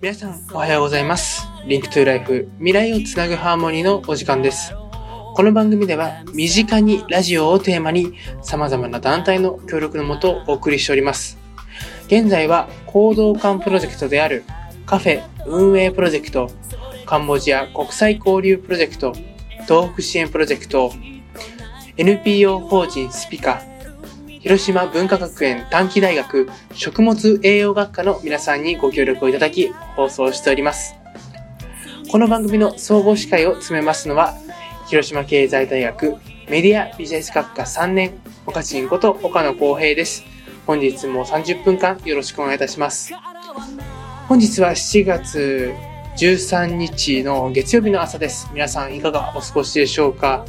皆さんおはようございます。 Link to Life 未来をつなぐハーモニーのお時間です。この番組では身近にラジオをテーマに様々な団体の協力のもとお送りしております。現在は行動館プロジェクトであるカフェ運営プロジェクト、カンボジア国際交流プロジェクト、東北支援プロジェクト、NPO 法人スピカ、広島文化学園短期大学食物栄養学科の皆さんにご協力をいただき放送しております。この番組の総合司会を務めますのは、広島経済大学メディアビジネス学科3年、岡んこと岡野光平です。本日も30分間よろしくお願いいたします。本日は7月13日の月曜日の朝です。皆さんいかがお過ごしでしょうか？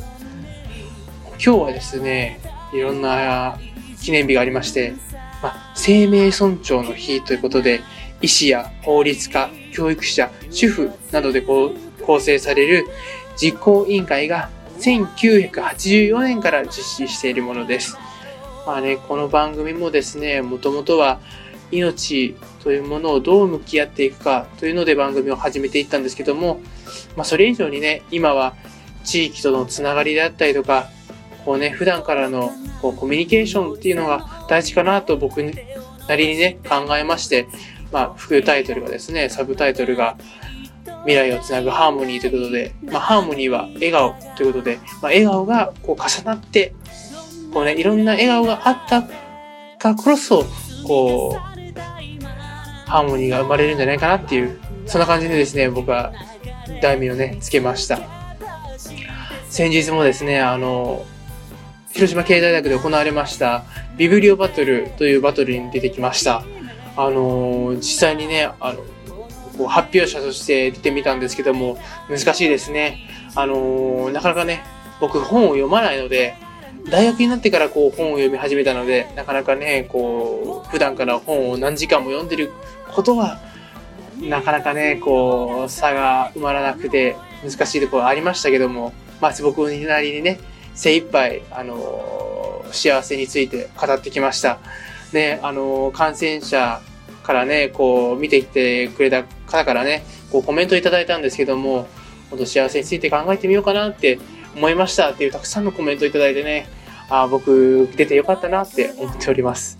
今日はですね、いろんな記念日がありまして、まあ、生命尊重の日ということで、医師や法律家、教育者、主婦などで構成される実行委員会が1984年から実施しているものです。まあね、この番組もですね、もともとは命というものをどう向き合っていくかというので番組を始めていったんですけども、まあそれ以上にね、今は地域とのつながりであったりとか、こうね、普段からのこうコミュニケーションっていうのが大事かなと僕なりにね、考えまして、まあ、副タイトルがですね、サブタイトルが、未来をつなぐハーモニーということで、まあ、ハーモニーは笑顔ということで、まあ、笑顔がこう重なって、こうね、いろんな笑顔があったからこそ、こう、ハーモニーが生まれるんじゃないかなっていう、そんな感じでですね、僕は題名をね、つけました。先日もですね、あの、広島経済大学で行われましたビブリオバトルというバトルに出てきました。あの実際にね、あの、こう発表者として出てみたんですけども、難しいですね。あのなかなかね、僕本を読まないので、大学になってからこう本を読み始めたので、なかなかね、こう、普段から本を何時間も読んでることは、なかなかね、こう、差が埋まらなくて難しいところありましたけども、まあ僕なりにね、精一杯、あの幸せについて語ってきました。ね、あの感染者からね、こう、見てきてくれた方からね、こうコメントいただいたんですけども、本当幸せについて考えてみようかなって思いましたっていうたくさんのコメントいただいてね、あ僕出てよかったなって思っております。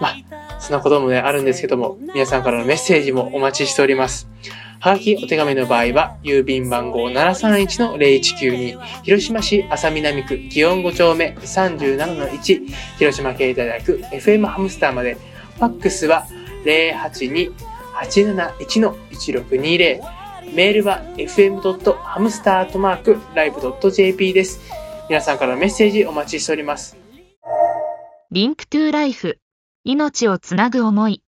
まあ、そんなこともね、あるんですけども、皆さんからのメッセージもお待ちしております。はがきお手紙の場合は、郵便番号731-0192、広島市安佐南区祇園5丁目37-1、広島経済大学 FM ハムスターまで、ファックスは082-871-1620、メールは fm.hamster.live.jp です。皆さんからメッセージお待ちしております。リンクトゥライフ命をつなぐ思い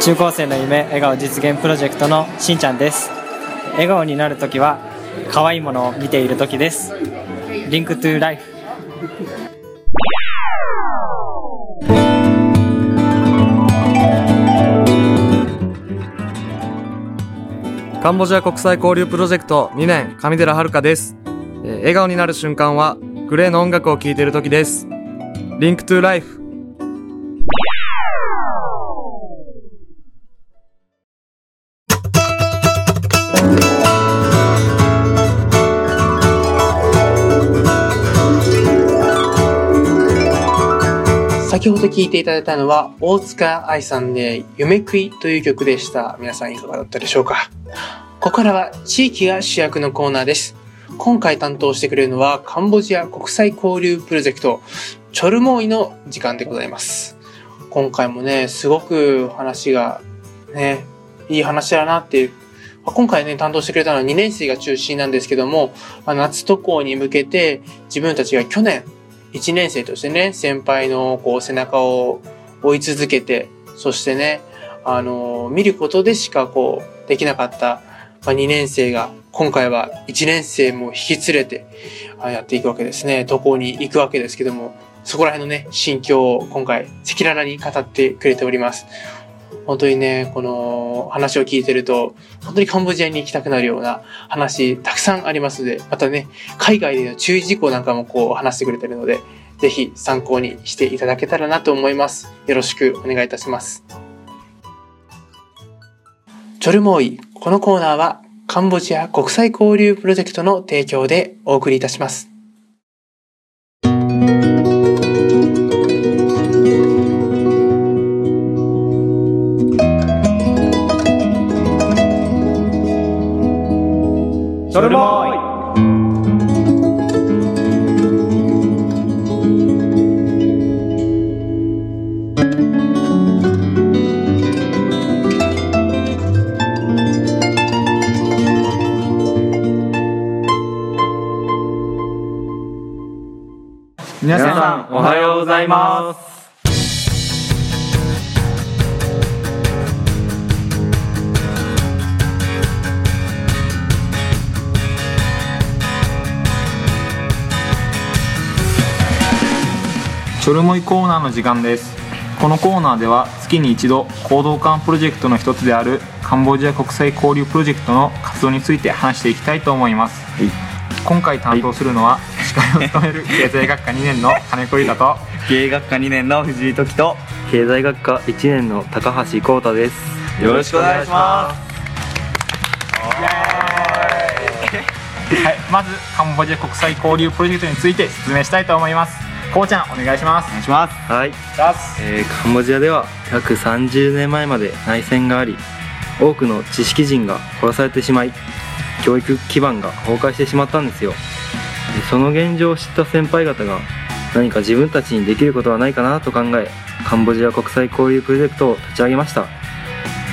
中高生の夢笑顔実現プロジェクトのしんちゃんです。笑顔になるときは可愛いものを見ているときです。リンクトゥライフ。カンボジア国際交流プロジェクト2年上寺遥です、笑顔になる瞬間はグレーの音楽を聴いている時です。リンクトゥライフ。先ほど聴いていただいたのは、大塚愛さんで、夢食いという曲でした。皆さんいかがだったでしょうか？ここからは、地域が主役のコーナーです。今回担当してくれるのは、カンボジア国際交流プロジェクト、チョルモイの時間でございます。今回もね、すごく話が、ね、いい話だなっていう。今回ね、担当してくれたのは2年生が中心なんですけども、夏渡航に向けて自分たちが去年、1年生としてね、先輩のこう背中を追い続けて、そしてね、あの、見ることでしかこう、できなかった、まあ、2年生が、今回は1年生も引き連れて、やっていくわけですね。渡航に行くわけですけども、そこら辺のね、心境を今回、赤裸々に語ってくれております。本当にね、この話を聞いてると、本当にカンボジアに行きたくなるような話、たくさんありますので、またね、海外での注意事項なんかもこう話してくれてるので、ぜひ参考にしていただけたらなと思います。よろしくお願いいたします。チョルモーイ、このコーナーはカンボジア国際交流プロジェクトの提供でお送りいたします。それも皆さんおはようございますチョルモイコーナーの時間です。このコーナーでは月に一度行動館プロジェクトの一つであるカンボジア国際交流プロジェクトの活動について話していきたいと思います、今回担当するのは司会を務める経済学科2年の金子裕太と経営学科2年の藤井時と経済学科1年の高橋光太です。よろしくお願いします。はい、まずカンボジア国際交流プロジェクトについて説明したいと思いますこうちゃんお願いします。お願いします。はい、えーカンボジアでは約30年前まで内戦があり多くの知識人が殺されてしまい教育基盤が崩壊してしまったんですよ。でその現状を知った先輩方が何か自分たちにできることはないかなと考えカンボジア国際交流プロジェクトを立ち上げました。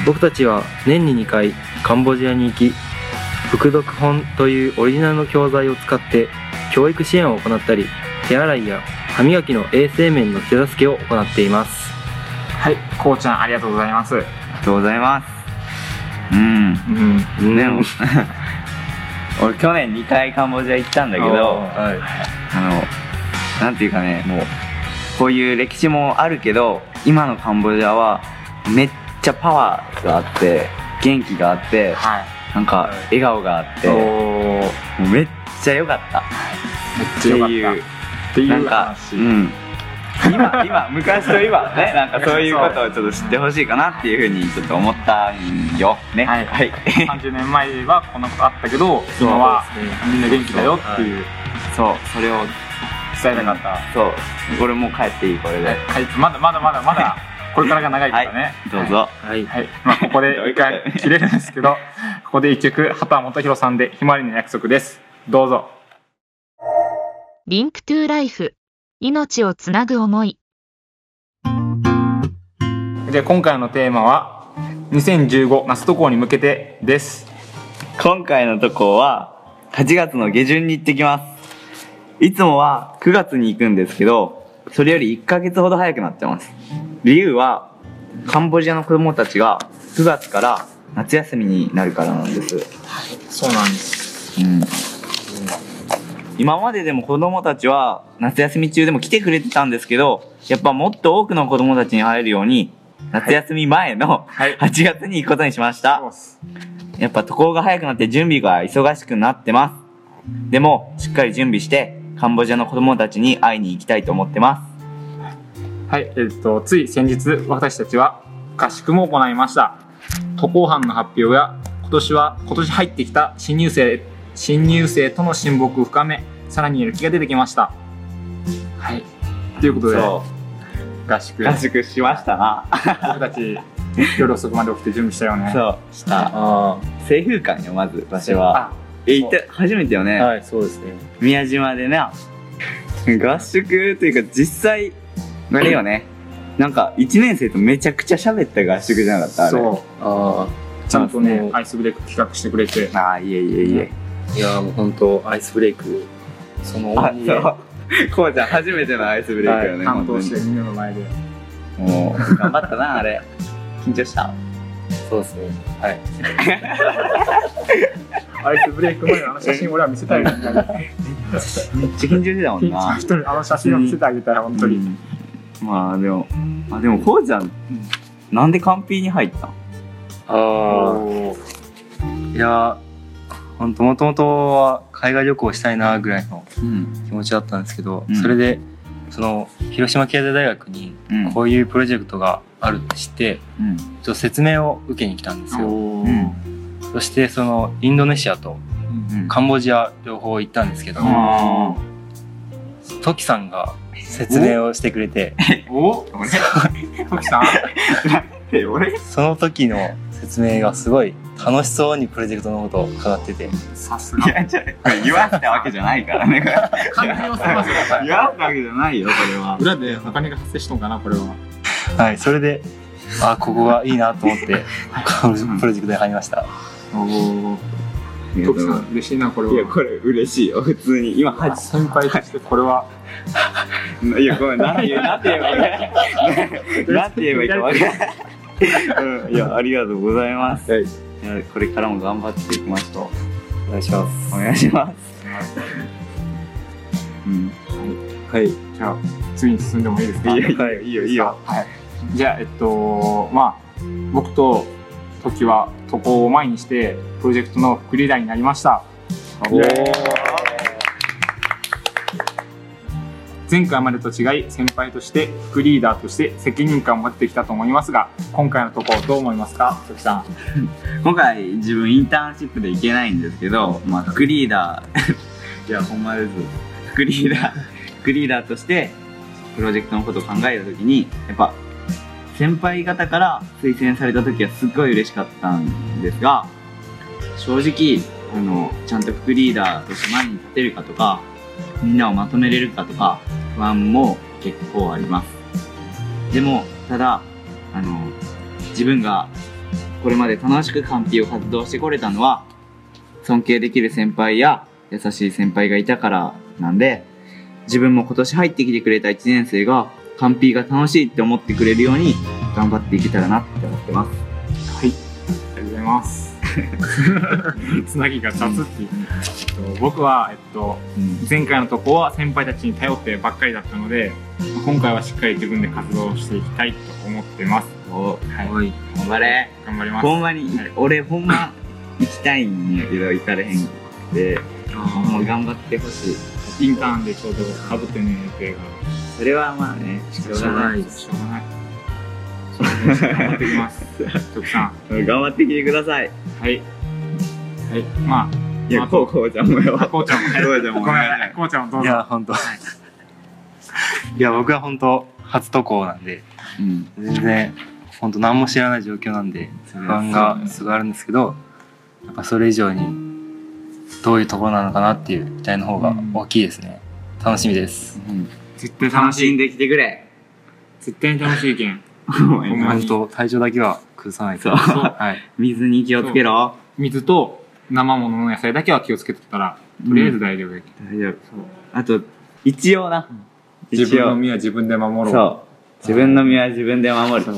僕たちは年に2回カンボジアに行き副読本というオリジナルの教材を使って教育支援を行ったり手洗いや歯磨きの衛生面の手助けを行っています。はいこうちゃんありがとうございます。ありがとうございます。うん。うん。でも 俺去年2回カンボジア行ったんだけどはい。あのなんていうかねもうこういう歴史もあるけど今のカンボジアはめっちゃパワーがあって元気があってはい。なんか笑顔があってもうめっちゃ良かった。めっちゃよかった。っていうっていう話、うん。今今昔と今ねなんかそういうことをちょっと知ってほしいかなっていうふうにちょっと思ったんよ。ね。はい。はい。30年前はこんなことあったけど今はみんな元気だよっていうそうそれを伝えたかった、そう。俺もう帰っていいこれで。はい、まだまだまだまだこれからが長いからね、どうぞ。はい。はい、まあ、ここで一回切れるんですけどここで一曲畑元博さんで「ひまわりの約束」です。どうぞリンクトゥーライフ。命をつなぐ思い。で今回のテーマは2015夏渡航に向けてです。今回のとこは8月の下旬に行ってきます。いつもは9月に行くんですけどそれより1ヶ月ほど早くなってます。理由はカンボジアの子供たちが9月から夏休みになるからなんです。そうなんです。うん今まででも子供たちは夏休み中でも来てくれてたんですけどやっぱもっと多くの子供たちに会えるように夏休み前のはい。8月に行くことにしました、やっぱ渡航が早くなって準備が忙しくなってます。でも、しっかり準備して、カンボジアの子供たちに会いに行きたいと思ってまはい、えっと、つい先日、私たちは合宿も行いました。渡航班の発表や、今年は、今年入ってきた新入生、新入生との親睦を深め、さらにやる気が出てきました。はい。ということす。で、そ合宿、う。合宿しましたな。僕たち、夜遅くまで起きて準備したよね。そう。した。あ清風館よ、まず、場所は。あ、え、行って、初めてよね。はいそうですね宮島でね。合宿っていうか、実際、あれよね。なんか、1年生とめちゃくちゃ喋った合宿じゃなかったあれ。そう。あちゃんとねアイスブレイク企画してくれて、ああ、いえいえいえ。あいやもう本当アイスブレイクそのあ、鬼でそう。こうちゃん、初めてのアイスブレイクよね、担本当してみんなの前で。もう、頑張ったな、あれ。緊張した。そうですねはい アイスブレイク前のあの写真俺は見せたいよね。めっちゃ緊張してたもんな。人にあの写真を見せてあげたら本当に。うんまあでも、あでもこうちゃん、なんでカンピーに入ったん？ああいやもともとは海外旅行したいなぐらいのうん。気持ちだったんですけど、うん。それでその広島経済大学にうん。こういうプロジェクトがあるって知ってうん。ちょっと説明を受けに来たんですよ。うん。そしてそのインドネシアとうん。カンボジア両方行ったんですけどあトキさんが説明をしてくれて お？俺？トキさん？その時の説明がすごい楽しそうにプロジェクトのことを伺ってて。さすが。いやじゃあこれ言わせたわけじゃないからね。完璧をしてますよ言わせたわけじゃないよこれは。裏でお金が発生しとんかなこれは。はいそれであここがいいなと思ってプロジェクトに入りました。おおトキさん嬉しいなこれはいやこれ嬉しいよ普通に。今は先輩としてこれは。い。やごめんなんて言うなんて言えばいいかなんて言えばいいか分からないうんいやありがとうございます。はい。これからも頑張っていきましょお願いします。うお願いします。うん。はい。じゃあ次に進んでもいいですか？いいよいいよいいよ。はい。じゃあえっとまあ僕と時は渡航を前にしてプロジェクトの副リーダーになりました。お前回までと違い先輩として副リーダーとして責任感を持ってきたと思いますが今回のところどう思いますか？時さん。今回自分インターンシップで行けないんですけど、まあ、副リーダー。いやほんまです副リーダー。副リーダーとしてプロジェクトのことを考えた時にやっぱ先輩方から推薦された時はすっごい嬉しかったんですが正直あのちゃんと副リーダーとして前に立てるかとかみんなをまとめれるかとか不安も結構あります。でもただあの自分がこれまで楽しくカンピを活動してこれたのは尊敬できる先輩や優しい先輩がいたからなんで自分も今年入ってきてくれた1年生がカンピが楽しいって思ってくれるように頑張っていけたらなって思ってます。はい。ありがとうございます。つなぎが雑っていう、えっと僕は、えっと、前回のとこは先輩たちに頼ってばっかりだったので今回はしっかり自分で活動していきたいと思ってます。おはい。頑張れ。頑張ります。ほんまに、はい。俺ほんま行きたいんやけど行かれへんくてもう頑張ってほしい。インターンでちょうどかぶってね予定がそれはまあねしょうがない。しょうがない頑張ってきます。徳さん。頑張ってきてください。はい。はい。まいやこうこうちゃんもよ。あこうちゃんもこうちゃんもごめん。なさいこうちゃんもどういぞや本当。い。や僕は本当初渡航なんで。うん。全然本当何も知らない状況なんで不安がすごいあるんですけどやっぱそれ以上にどういうところなのかなっていう期待の方が大きいですね。楽しみです。うん。絶対楽楽しい。しんできてくれ。絶対に楽しいけん本当体調だけは崩さないと。はい。水に気をつけろ。水と生ものの野菜だけは気をつけてたらとりあえず大丈夫やけん。大丈夫。あと一応な。自分の身は自分で守ろう。そう。自分の身は自分で守る。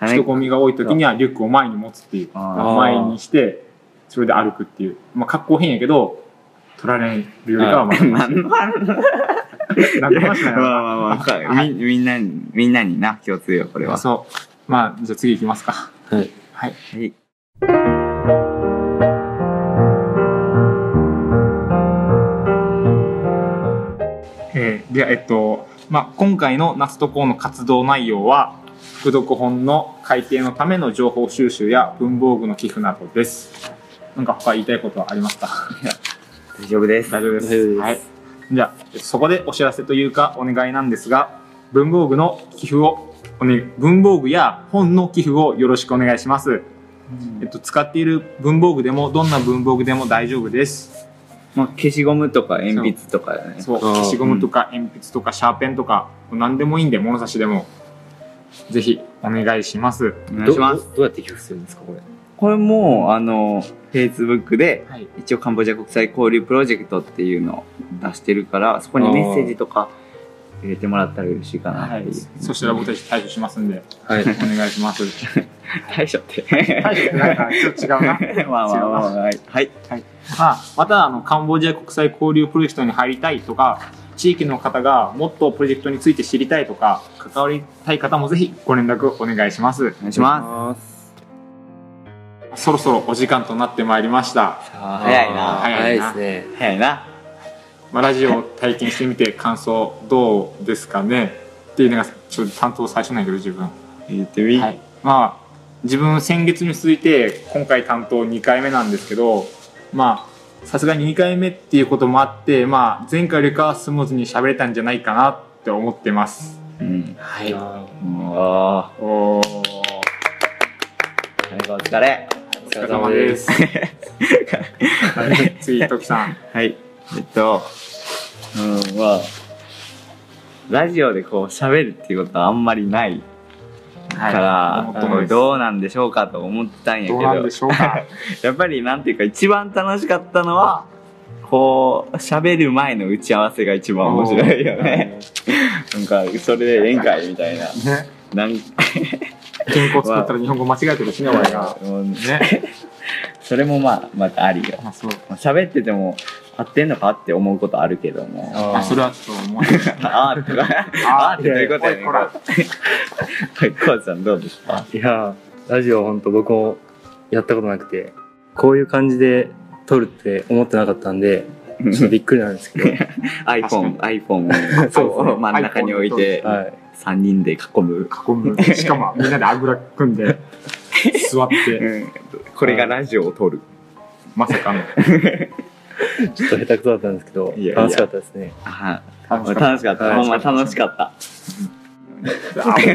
金人混みが多い時にはリュックを前に持つっていう。前にしてそれで歩くっていう。まあ格好変やけど取られるよりかはまだ何の話何の話だよまあまあまあはい。みみんなにみんなにな共通よこれは。そう。まあじゃあ次行きますか。はい。はい。はい。えーではえっとまあ今回の夏と校の活動内容は副読本の改訂のための情報収集や文房具の寄付などです。なんか他言いたいことはありますか？大丈夫です。大丈夫です。大丈夫です。はい。じゃあ、そこでお知らせというか、お願いなんですが、文房具の寄付を、おね、文房具や本の寄付をよろしくお願いします。えっと、使っている文房具でも、どんな文房具でも大丈夫です。まあ消しゴムとか鉛筆とかねそう、消しゴムとか鉛筆とかシャーペンとか、何でもいいんで、物差しでも、ぜひお願いします。お願いしますどどうやって寄付するんですかこれ？これもあの Facebook ではい。一応カンボジア国際交流プロジェクトっていうのを出してるからそこにメッセージとか入れてもらったら嬉しいかなっていう、そしたら僕たち対処しますんで、はい。お願いします。対処って。対処ってなんかちょっと違うな。まあまあまあまあ。はい、はい、まあ、またあのカンボジア国際交流プロジェクトに入りたいとか地域の方がもっとプロジェクトについて知りたいとか関わりたい方もぜひご連絡お願いします。お願いしますそろそろお時間となってまいりました。早いな。早いな。ですね。早いな。まあ、ラジオを体験してみて感想どうですかね？っていうのがちょっと担当最初なんやけど自分。言ってみ、はい、まあ自分先月に続いて今回担当2回目なんですけどまあさすがに2回目っていうこともあってまあ前回よりかはスムーズに喋れたんじゃないかなって思ってます。うん。はい。おー。ー。お疲れ。お疲れ様です。はい。次トキさんはい。えっとうんまあラジオでこう喋るっていうことはあんまりないから、思ってます。どうなんでしょうかと思ったんやけど。どうなんでしょうか。やっぱりなんていうか一番楽しかったのはこう喋る前の打ち合わせが一番面白いよね。なんかそれでええんかいみたいな。ね。なん健康作ったら日本語間違えてるしね俺が。ね。それもまあまたありよ。まあそう。まあ喋ってても合ってんのかって思うことあるけども。あそれはちょっと思う。あーってあー。ってどういうことやね。んはいコウさんどうですかいやラジオ本当僕もやったことなくてこういう感じで撮るって思ってなかったんでちょっとびっくりなんですけど。iPhone iPhone を 真ん中に置いて。はい3人で囲む。囲む。しかも みんなであぐら組んで座って。うん。これがラジオを撮る。まさかの。ちょっと下手くそだったんですけどいやいや。楽しかったですね。あ楽楽しかった。はいほんま楽しかった。はい。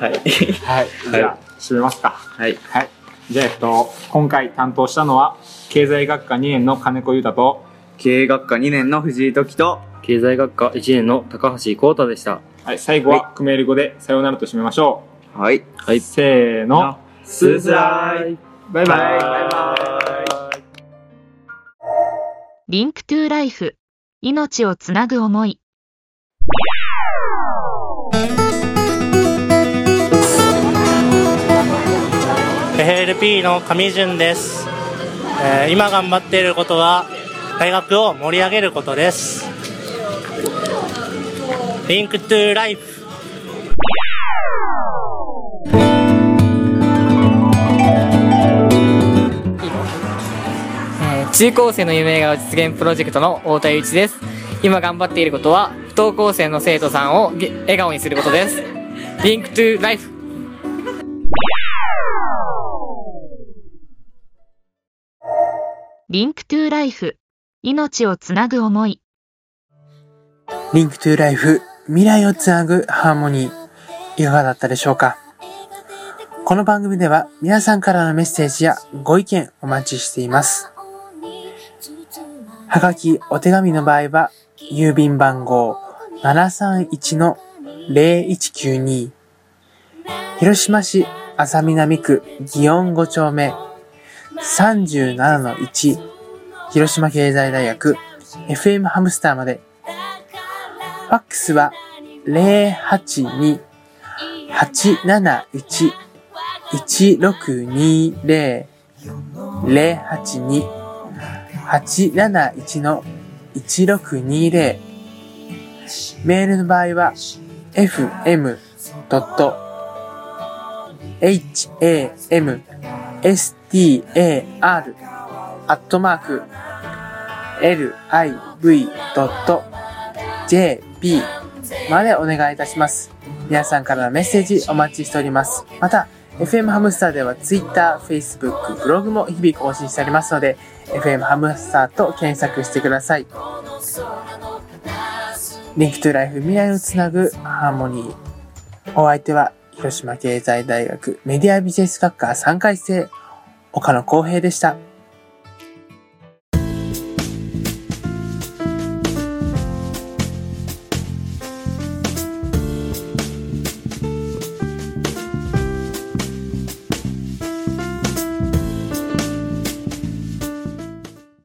はい。はい。じゃあ締めますか。はい。はい。じゃあえっと今回担当したのは経済学科2年の金子裕太と経営学科2年の藤井時と経済学科1年の高橋光太でした。はい最後はクメール語でさようならと締めましょはい。うせーの。スースライバイバイ。バイバイ。リンクトゥライフ。命をつなぐ思い。エ FLP の上順です、えー今頑張っていることは大学を盛り上げることですLink to Lifeえー中高生の夢が実現プロジェクトの太田祐一です。今頑張っていることは不登校生の生徒さんをげ笑顔にすることです。 Link to Life Link to Life。命をつなぐ思いリンクトゥーライフ未来をつなぐハーモニーいかがだったでしょうか？この番組では皆さんからのメッセージやご意見お待ちしています。はがき、お手紙の場合は郵便番号731-0192広島市安佐南区祇園5丁目。37-1広島経済大学 FM ハムスターまでファックスは082-871-1620 082-871の1620メールの場合は fm.hamstar アットマーク liv.jp までお願いいたします。皆さんからのメッセージお待ちしております。また、FM ハムスターでは Twitter、Facebook、ブログも日々更新しておりますので、FM ハムスターと検索してください。 Link to Life 未来をつなぐハーモニー。お相手は広島経済大学メディアビジネス学科3回生岡野光平でした。